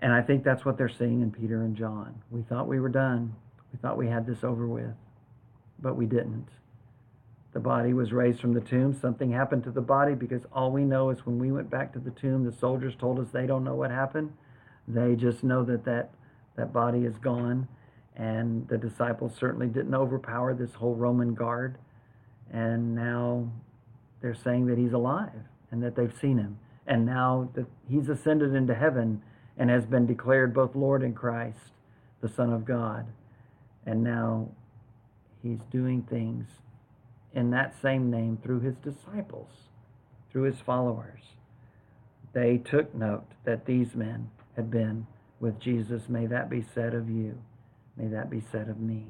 And I think that's what they're seeing in Peter and John. We thought we were done. We thought we had this over with, but we didn't. The body was raised from the tomb. Something happened to the body because all we know is when we went back to the tomb, the soldiers told us they don't know what happened. They just know that that, that body is gone. And the disciples certainly didn't overpower this whole Roman guard and now they're saying that he's alive and that they've seen him. And now that he's ascended into heaven and has been declared both Lord and Christ, the Son of God. And now he's doing things in that same name through his disciples, through his followers. They took note that these men had been with Jesus. May that be said of you. May that be said of me.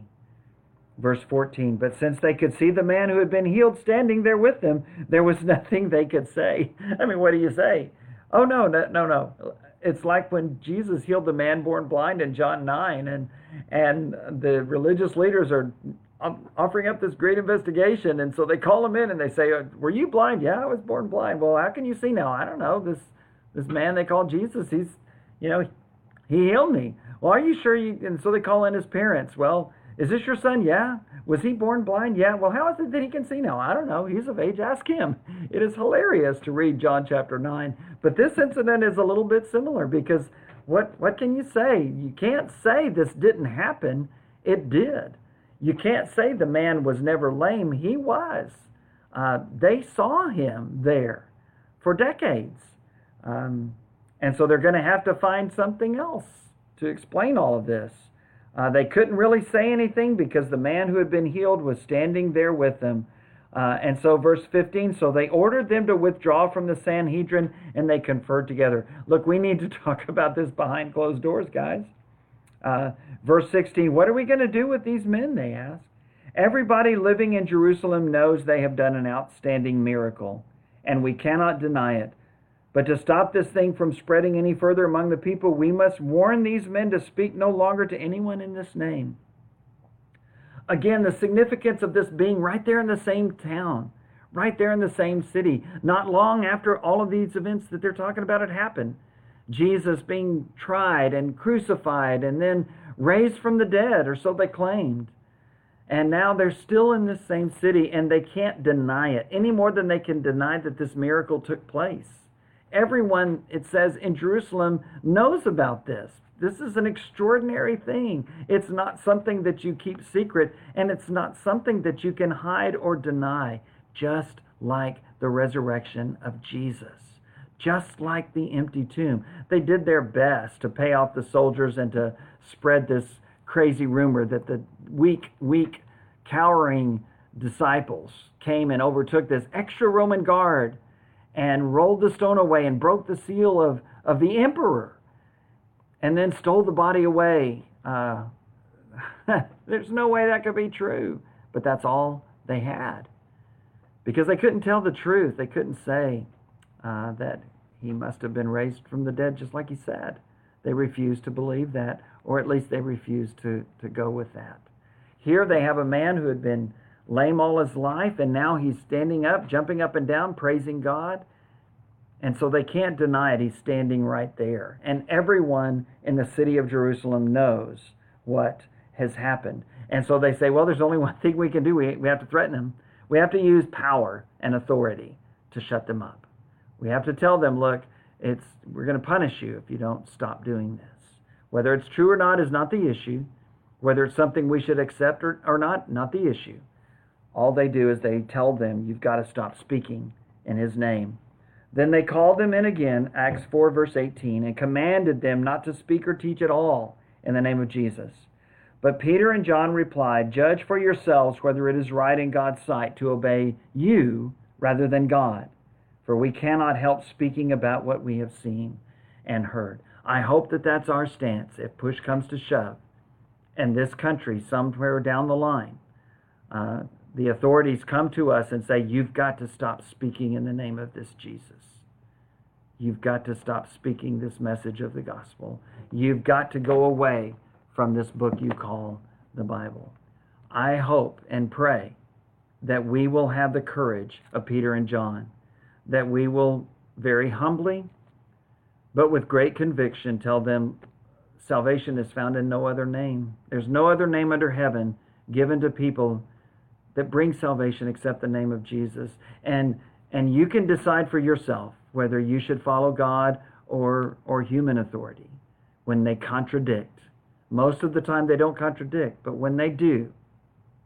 Verse 14, but since they could see the man who had been healed standing there with them, there was *laughs* nothing they could say. I mean, what do you say? Oh, no, no, no, no. It's like when Jesus healed the man born blind in John 9, and, and the religious leaders are um, offering up this great investigation. And so they call him in and they say, uh, Were you blind? Yeah, I was born blind. Well, how can you see now? I don't know. This, this man they call Jesus, he's, you know, he healed me. Well, are you sure you? And so they call in his parents. Well, Is this your son? Yeah. Was he born blind? Yeah. Well, how is it that he can see now? I don't know. He's of age. Ask him. It is hilarious to read John chapter 9. But this incident is a little bit similar because what, what can you say? You can't say this didn't happen. It did. You can't say the man was never lame. He was. Uh, they saw him there for decades. Um, and so they're going to have to find something else to explain all of this. Uh, they couldn't really say anything because the man who had been healed was standing there with them. Uh, and so, verse 15, so they ordered them to withdraw from the Sanhedrin and they conferred together. Look, we need to *laughs* talk about this behind closed doors, guys. Uh, verse 16, what are we going to do with these men? They asked. Everybody living in Jerusalem knows they have done an outstanding miracle, and we cannot deny it. But to stop this thing from spreading any further among the people, we must warn these men to speak no longer to anyone in this name. Again, the significance of this being right there in the same town, right there in the same city, not long after all of these events that they're talking about had happened. Jesus being tried and crucified and then raised from the dead, or so they claimed. And now they're still in this same city and they can't deny it any more than they can deny that this miracle took place. Everyone, it says, in Jerusalem knows about this. This is an extraordinary thing. It's not something that you keep secret, and it's not something that you can hide or deny, just like the resurrection of Jesus, just like the empty tomb. They did their best to pay off the soldiers and to spread this crazy rumor that the weak, weak, cowering disciples came and overtook this extra Roman guard and rolled the stone away and broke the seal of, of the emperor and then stole the body away. Uh, *laughs* there's no way that could be true. But that's all they had. Because they couldn't tell the truth. They couldn't say uh, that he must have been raised from the dead just like he said. They refused to believe that, or at least they refused to, to go with that. Here they have a man who had been lame all his life, and now he's standing up, jumping up and down, praising God. And so they can't deny it. He's standing right there. And everyone in the city of Jerusalem knows what has happened. And so they say, well, there's only *laughs* one thing we can do. We, we have to threaten him. We have to use power and authority to shut them up. We have to tell them, look, it's, we're going to punish you if you don't stop doing this. Whether it's true or not is not the issue. Whether it's something we should accept or, or not, not the issue. All they do is they tell them, you've got to stop speaking in his name. Then they called them in again, Acts 4, verse 18, and commanded them not to speak or teach at all in the name of Jesus. But Peter and John replied, Judge for yourselves whether it is right in God's sight to obey you rather than God, for we cannot help speaking about what we have seen and heard. I hope that that's our stance if push comes to shove. And this country, somewhere down the line, uh, the authorities come to us and say, You've got to stop speaking in the name of this Jesus. You've got to stop speaking this message of the gospel. You've got to go away from this book you call the Bible. I hope and pray that we will have the courage of Peter and John, that we will very humbly, but with great conviction, tell them salvation is found in no other name. There's no other name under heaven given to people that brings salvation except the name of Jesus. And and you can decide for yourself whether you should follow God or or human authority when they contradict. Most of the time they don't contradict, but when they do,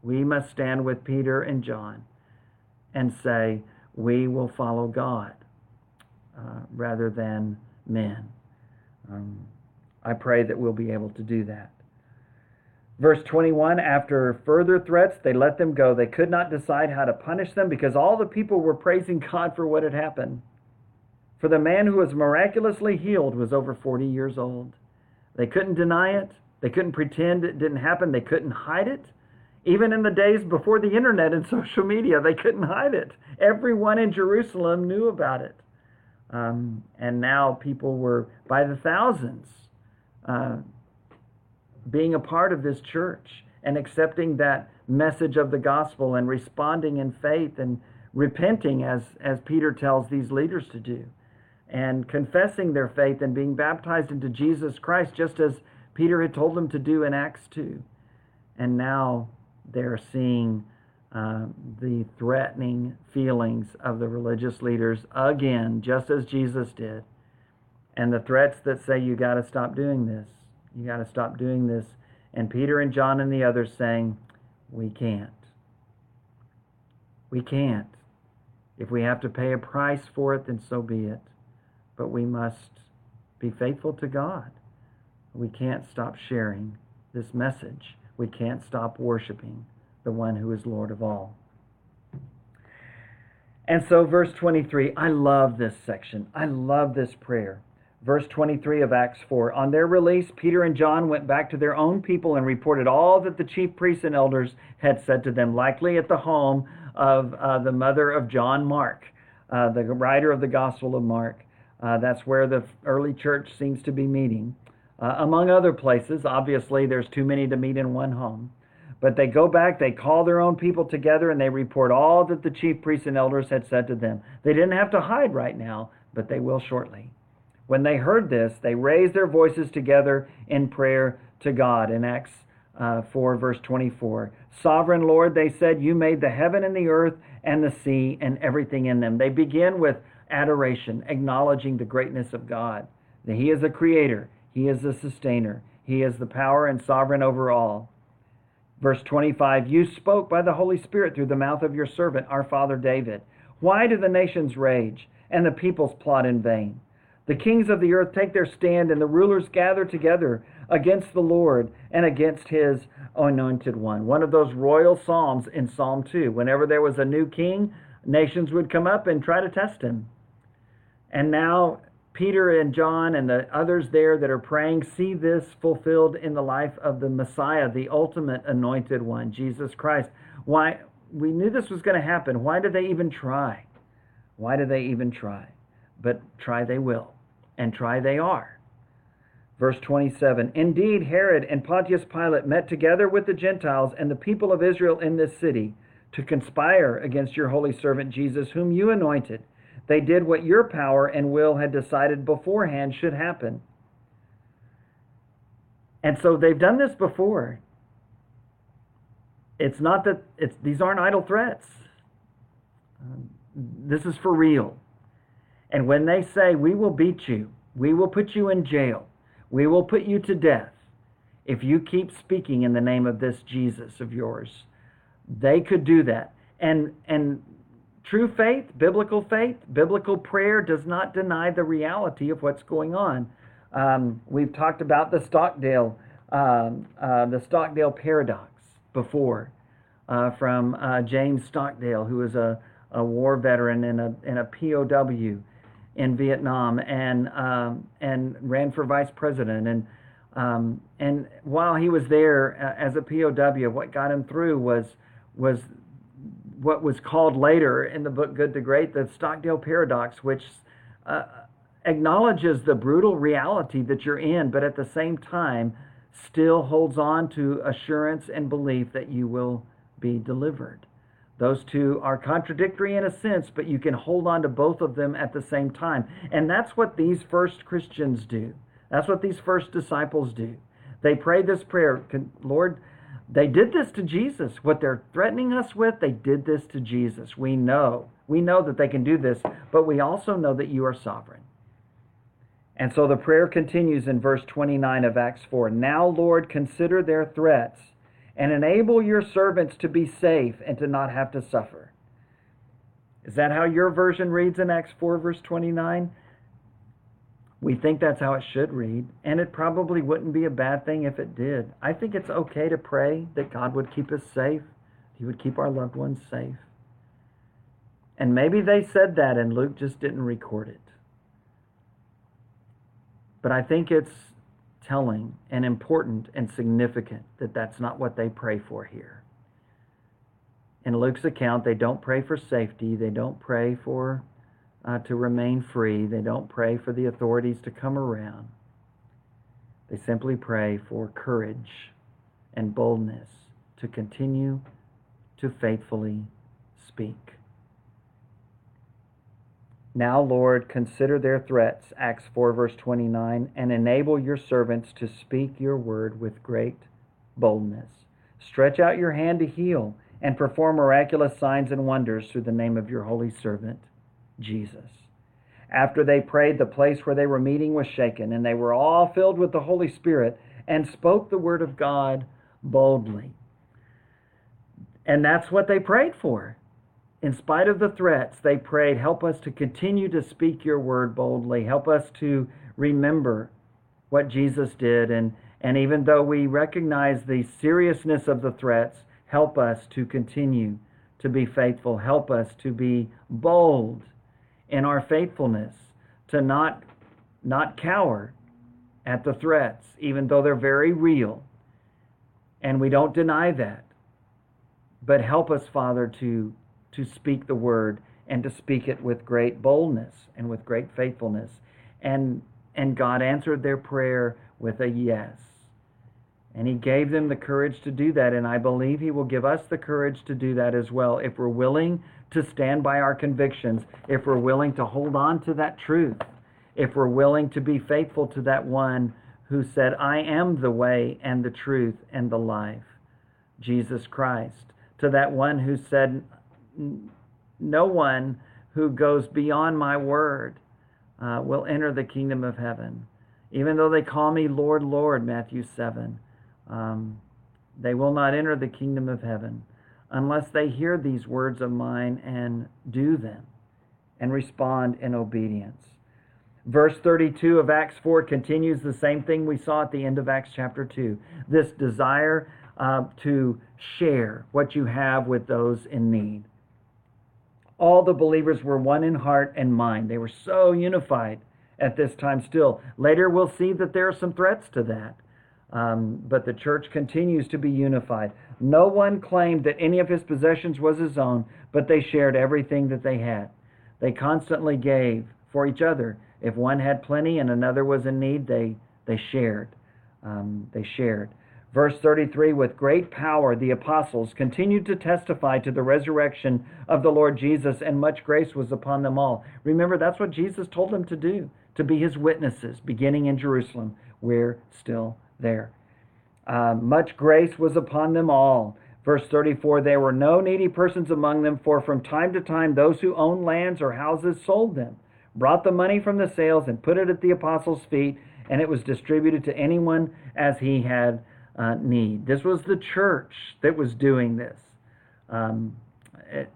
we must stand with Peter and John and say, we will follow God uh, rather than men. Um, I pray that we'll be able to do that. Verse 21 After further threats, they let them go. They could not decide how to punish them because all the people were praising God for what had happened. For the man who was miraculously healed was over 40 years old. They couldn't deny it. They couldn't pretend it didn't happen. They couldn't hide it. Even in the days before the internet and *laughs* social media, they couldn't hide it. Everyone in Jerusalem knew about it. Um, and now people were by the thousands uh, being a part of this church and accepting that message of the gospel and responding in faith and repenting as, as Peter tells these leaders to do and confessing their faith and being baptized into Jesus Christ just as Peter had told them to do in Acts 2. And now they're seeing uh, the threatening feelings of the religious leaders again, just as Jesus did. And the threats that say, you got to stop doing this. You got to stop doing this. And Peter and John and the others saying, we can't. We can't. If we have to pay a price for it, then so be it. But we must be faithful to God. We can't stop sharing this message. We can't stop worshiping the one who is Lord of all. And so, verse 23, I love this section. I love this prayer. Verse 23 of Acts 4 On their release, Peter and John went back to their own people and reported all that the chief priests and elders had said to them, likely at the home of uh, the mother of John Mark, uh, the writer of the Gospel of Mark. Uh, that's where the early church seems to be meeting. Uh, among other places, obviously, there's too many to meet in one home. But they go back, they call their own people together, and they report all that the chief priests and elders had said to them. They didn't have to hide right now, but they will shortly. When they heard this, they raised their voices together in prayer to God. In Acts uh, 4, verse 24. Sovereign Lord, they said, You made the heaven and the earth and the sea and everything in them. They begin with adoration, acknowledging the greatness of God. That He is the creator, He is the sustainer, He is the power and sovereign over all. Verse 25 You spoke by the Holy Spirit through the mouth of your servant, our father David. Why do the nations rage and the peoples plot in vain? The kings of the earth take their stand, and the rulers gather together against the Lord and against his anointed one. One of those royal psalms in Psalm 2. Whenever there was a new king, nations would come up and try to test him. And now Peter and John and the others there that are praying see this fulfilled in the life of the Messiah, the ultimate anointed one, Jesus Christ. Why we knew this was going to happen. Why did they even try? Why did they even try? But try they will, and try they are. Verse 27 Indeed, Herod and Pontius Pilate met together with the Gentiles and the people of Israel in this city to conspire against your holy servant Jesus, whom you anointed. They did what your power and will had decided beforehand should happen. And so they've done this before. It's not that it's these aren't idle threats. Um, this is for real. And when they say, We will beat you, we will put you in jail, we will put you to death if you keep speaking in the name of this Jesus of yours, they could do that. And, and True faith, biblical faith, biblical prayer does not deny the reality of what's going on. Um, we've talked about the Stockdale, um, uh, the Stockdale paradox before, uh, from uh, James Stockdale, who was a, a war veteran and a, and a POW in Vietnam, and um, and ran for vice president. And um, and while he was there uh, as a POW, what got him through was was what was called later in the book Good to Great the Stockdale Paradox, which uh, acknowledges the brutal reality that you're in, but at the same time still holds on to assurance and belief that you will be delivered. Those two are contradictory in a sense, but you can hold on to both of them at the same time. And that's what these first Christians do. That's what these first disciples do. They pray this prayer Lord, they did this to Jesus. What they're threatening us with, they did this to Jesus. We know. We know that they can do this, but we also know that you are sovereign. And so the prayer continues in verse 29 of Acts 4. Now, Lord, consider their threats and enable your servants to be safe and to not have to suffer. Is that how your version reads in Acts 4, verse 29? We think that's how it should read, and it probably wouldn't be a bad thing if it did. I think it's okay to pray that God would keep us safe, He would keep our loved ones safe. And maybe they said that and Luke just didn't record it. But I think it's telling and important and significant that that's not what they pray for here. In Luke's account, they don't pray for safety, they don't pray for uh, to remain free. They don't pray for the authorities to come around. They simply pray for courage and boldness to continue to faithfully speak. Now, Lord, consider their threats, Acts 4, verse 29, and enable your servants to speak your word with great boldness. Stretch out your hand to heal and perform miraculous signs and wonders through the name of your holy servant, Jesus. After they prayed, the place where they were meeting was shaken, and they were all filled with the Holy Spirit and spoke the word of God boldly. And that's what they prayed for. In spite of the threats, they prayed, Help us to continue to speak your word boldly. Help us to remember what Jesus did. And, and even though we recognize the seriousness of the threats, help us to continue to be faithful. Help us to be bold in our faithfulness, to not, not cower at the threats, even though they're very real. And we don't deny that. But help us, Father, to, to speak the word and to speak it with great boldness and with great faithfulness. And, and God answered their prayer with a yes. And He gave them the courage to do that. And I believe He will give us the courage to do that as well if we're willing to stand by our convictions, if we're willing to hold on to that truth, if we're willing to be faithful to that one who said, I am the way and the truth and the life, Jesus Christ to that one who said, No one who goes beyond my word uh, will enter the kingdom of heaven. Even though they call me Lord, Lord, Matthew 7, um, they will not enter the kingdom of heaven unless they hear these words of mine and do them and respond in obedience. Verse 32 of Acts 4 continues the same thing we saw at the end of Acts chapter 2 this desire uh, to share what you have with those in need. All the believers were one in heart and mind. They were so unified at this time still. Later, we'll see that there are some threats to that. Um, but the church continues to be unified. No one claimed that any of his possessions was his own, but they shared everything that they had. They constantly gave for each other. If one had plenty and another was in need, they, they shared. Um, they shared. Verse 33 With great power the apostles continued to testify to the resurrection of the Lord Jesus, and much grace was upon them all. Remember, that's what Jesus told them to do, to be his witnesses, beginning in Jerusalem. We're still there. Uh, much grace was upon them all. Verse 34 There were no needy persons among them, for from time to time those who owned lands or houses sold them, brought the money from the sales, and put it at the apostles' feet, and it was distributed to anyone as he had uh, need. This was the church that was doing this. Um, it,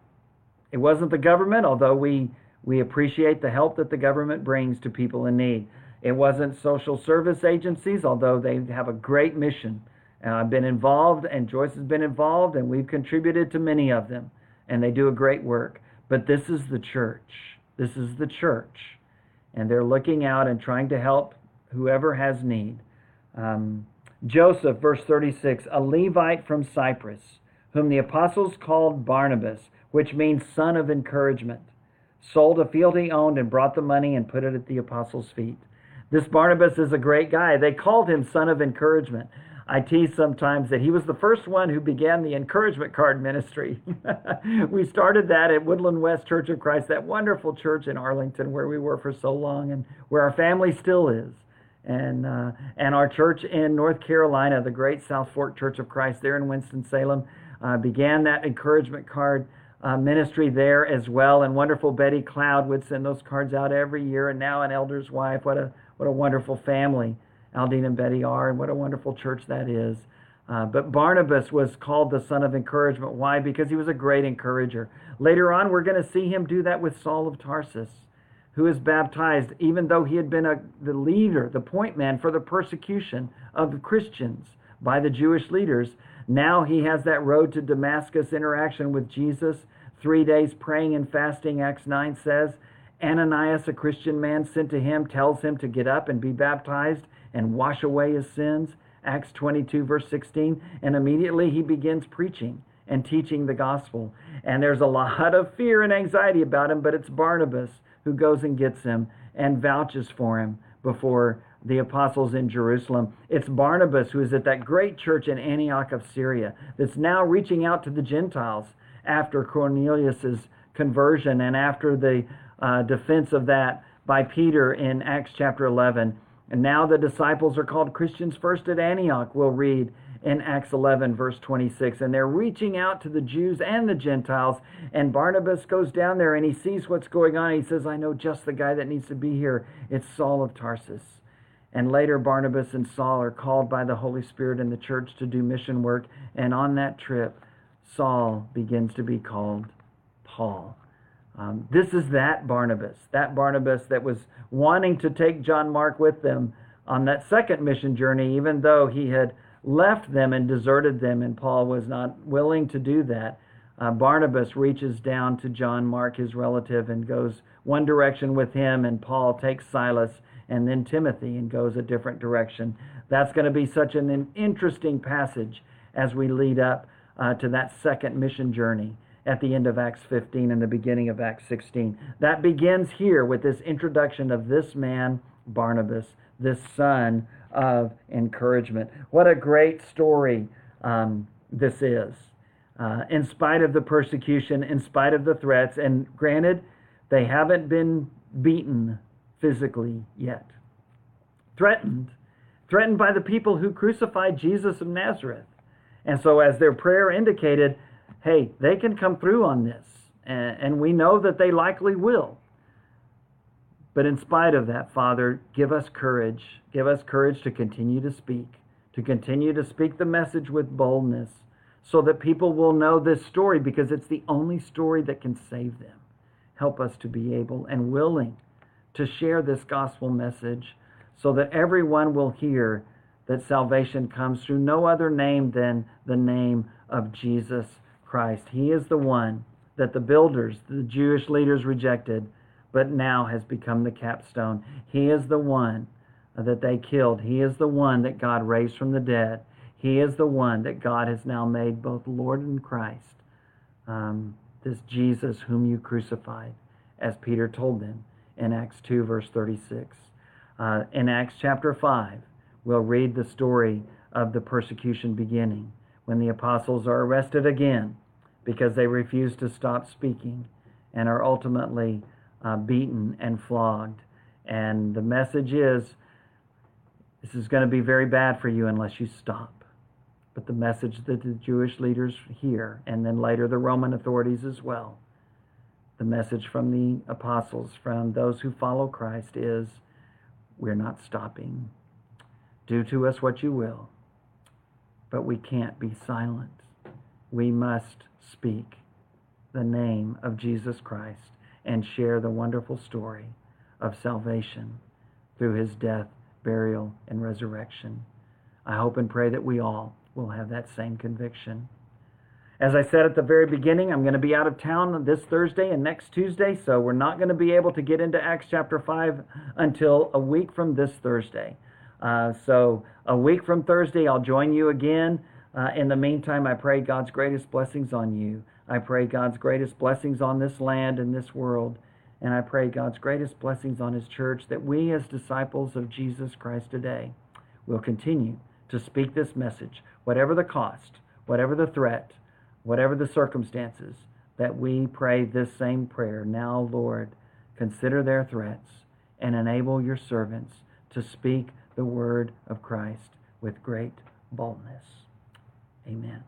it wasn't the government, although we, we appreciate the help that the government brings to people in need. It wasn't social service agencies, although they have a great mission. I've been involved, and Joyce has been involved, and we've contributed to many of them, and they do a great work. But this is the church. This is the church. And they're looking out and trying to help whoever has need. Um, Joseph, verse 36, a Levite from Cyprus, whom the apostles called Barnabas, which means son of encouragement, sold a field he owned and brought the money and put it at the apostles' feet. This Barnabas is a great guy. They called him son of encouragement. I tease sometimes that he was the first one who began the encouragement card ministry. *laughs* we started that at Woodland West Church of Christ, that wonderful church in Arlington where we were for so long and where our family still is and uh, and our church in North Carolina, the Great South Fork Church of Christ, there in Winston Salem, uh, began that encouragement card uh, ministry there as well. And wonderful Betty Cloud would send those cards out every year. And now an elder's wife, what a what a wonderful family Aldine and Betty are, and what a wonderful church that is. Uh, but Barnabas was called the son of encouragement. Why? Because he was a great encourager. Later on, we're going to see him do that with Saul of Tarsus who is baptized, even though he had been a, the leader, the point man for the persecution of Christians by the Jewish leaders. Now he has that road to Damascus interaction with Jesus, three days praying and fasting, Acts 9 says. Ananias, a Christian man sent to him, tells him to get up and be baptized and wash away his sins. Acts 22, verse 16. And immediately he begins preaching and teaching the gospel. And there's a lot of fear and anxiety about him, but it's Barnabas who goes and gets him and vouches for him before the apostles in Jerusalem. It's Barnabas who is at that great church in Antioch of Syria that's now reaching out to the Gentiles after Cornelius's conversion and after the uh, defense of that by Peter in Acts chapter 11. And now the disciples are called Christians first at Antioch, we'll read in Acts 11, verse 26. And they're reaching out to the Jews and the Gentiles. And Barnabas goes down there and he sees what's going on. He says, I know just the guy that needs to be here. It's Saul of Tarsus. And later, Barnabas and Saul are called by the Holy Spirit in the church to do mission work. And on that trip, Saul begins to be called Paul. Um, this is that Barnabas, that Barnabas that was wanting to take John Mark with them on that second mission journey, even though he had left them and deserted them, and Paul was not willing to do that. Uh, Barnabas reaches down to John Mark, his relative, and goes one direction with him, and Paul takes Silas and then Timothy and goes a different direction. That's going to be such an interesting passage as we lead up uh, to that second mission journey at the end of Acts 15 and the beginning of Acts 16. That begins here with this introduction of this man, Barnabas, this son of encouragement. What a great story um, this is. Uh, in spite of the persecution, in spite of the threats, and granted, they haven't been beaten physically yet. Threatened, threatened by the people who crucified Jesus of Nazareth. And so, as their prayer indicated, hey, they can come through on this. And, and we know that they likely will. But in spite of that, Father, give us courage. Give us courage to continue to speak, to continue to speak the message with boldness, so that people will know this story because it's the only story that can save them. Help us to be able and willing to share this gospel message so that everyone will hear that salvation comes through no other name than the name of Jesus Christ. He is the one that the builders, the Jewish leaders rejected, but now has become the capstone. He is the one that they killed. He is the one that God raised from the dead. He is the one that God has now made both Lord and Christ. Um, this Jesus whom you crucified, as Peter told them in Acts 2, verse 36. Uh, in Acts chapter 5, we'll read the story of the persecution beginning when the apostles are arrested again because they refuse to stop speaking and are ultimately uh, beaten and flogged. And the message is this is going to be very bad for you unless you stop. But the message that the Jewish leaders hear, and then later the Roman authorities as well, the message from the apostles, from those who follow Christ, is we're not stopping. Do to us what you will, but we can't be silent. We must speak the name of Jesus Christ and share the wonderful story of salvation through his death, burial, and resurrection. I hope and pray that we all will have that same conviction. As I said at the very beginning, I'm going to be out of town this Thursday and next Tuesday, so we're not going to be able to get into Acts chapter 5 until a week from this Thursday. Uh, so, a week from Thursday, I'll join you again. Uh, in the meantime, I pray God's greatest blessings on you. I pray God's greatest blessings on this land and this world. And I pray God's greatest blessings on His church that we, as disciples of Jesus Christ today, will continue to speak this message, whatever the cost, whatever the threat whatever the circumstances, that we pray this same prayer. Now, Lord, consider their threats and enable your servants to speak the word of Christ with great boldness. Amen.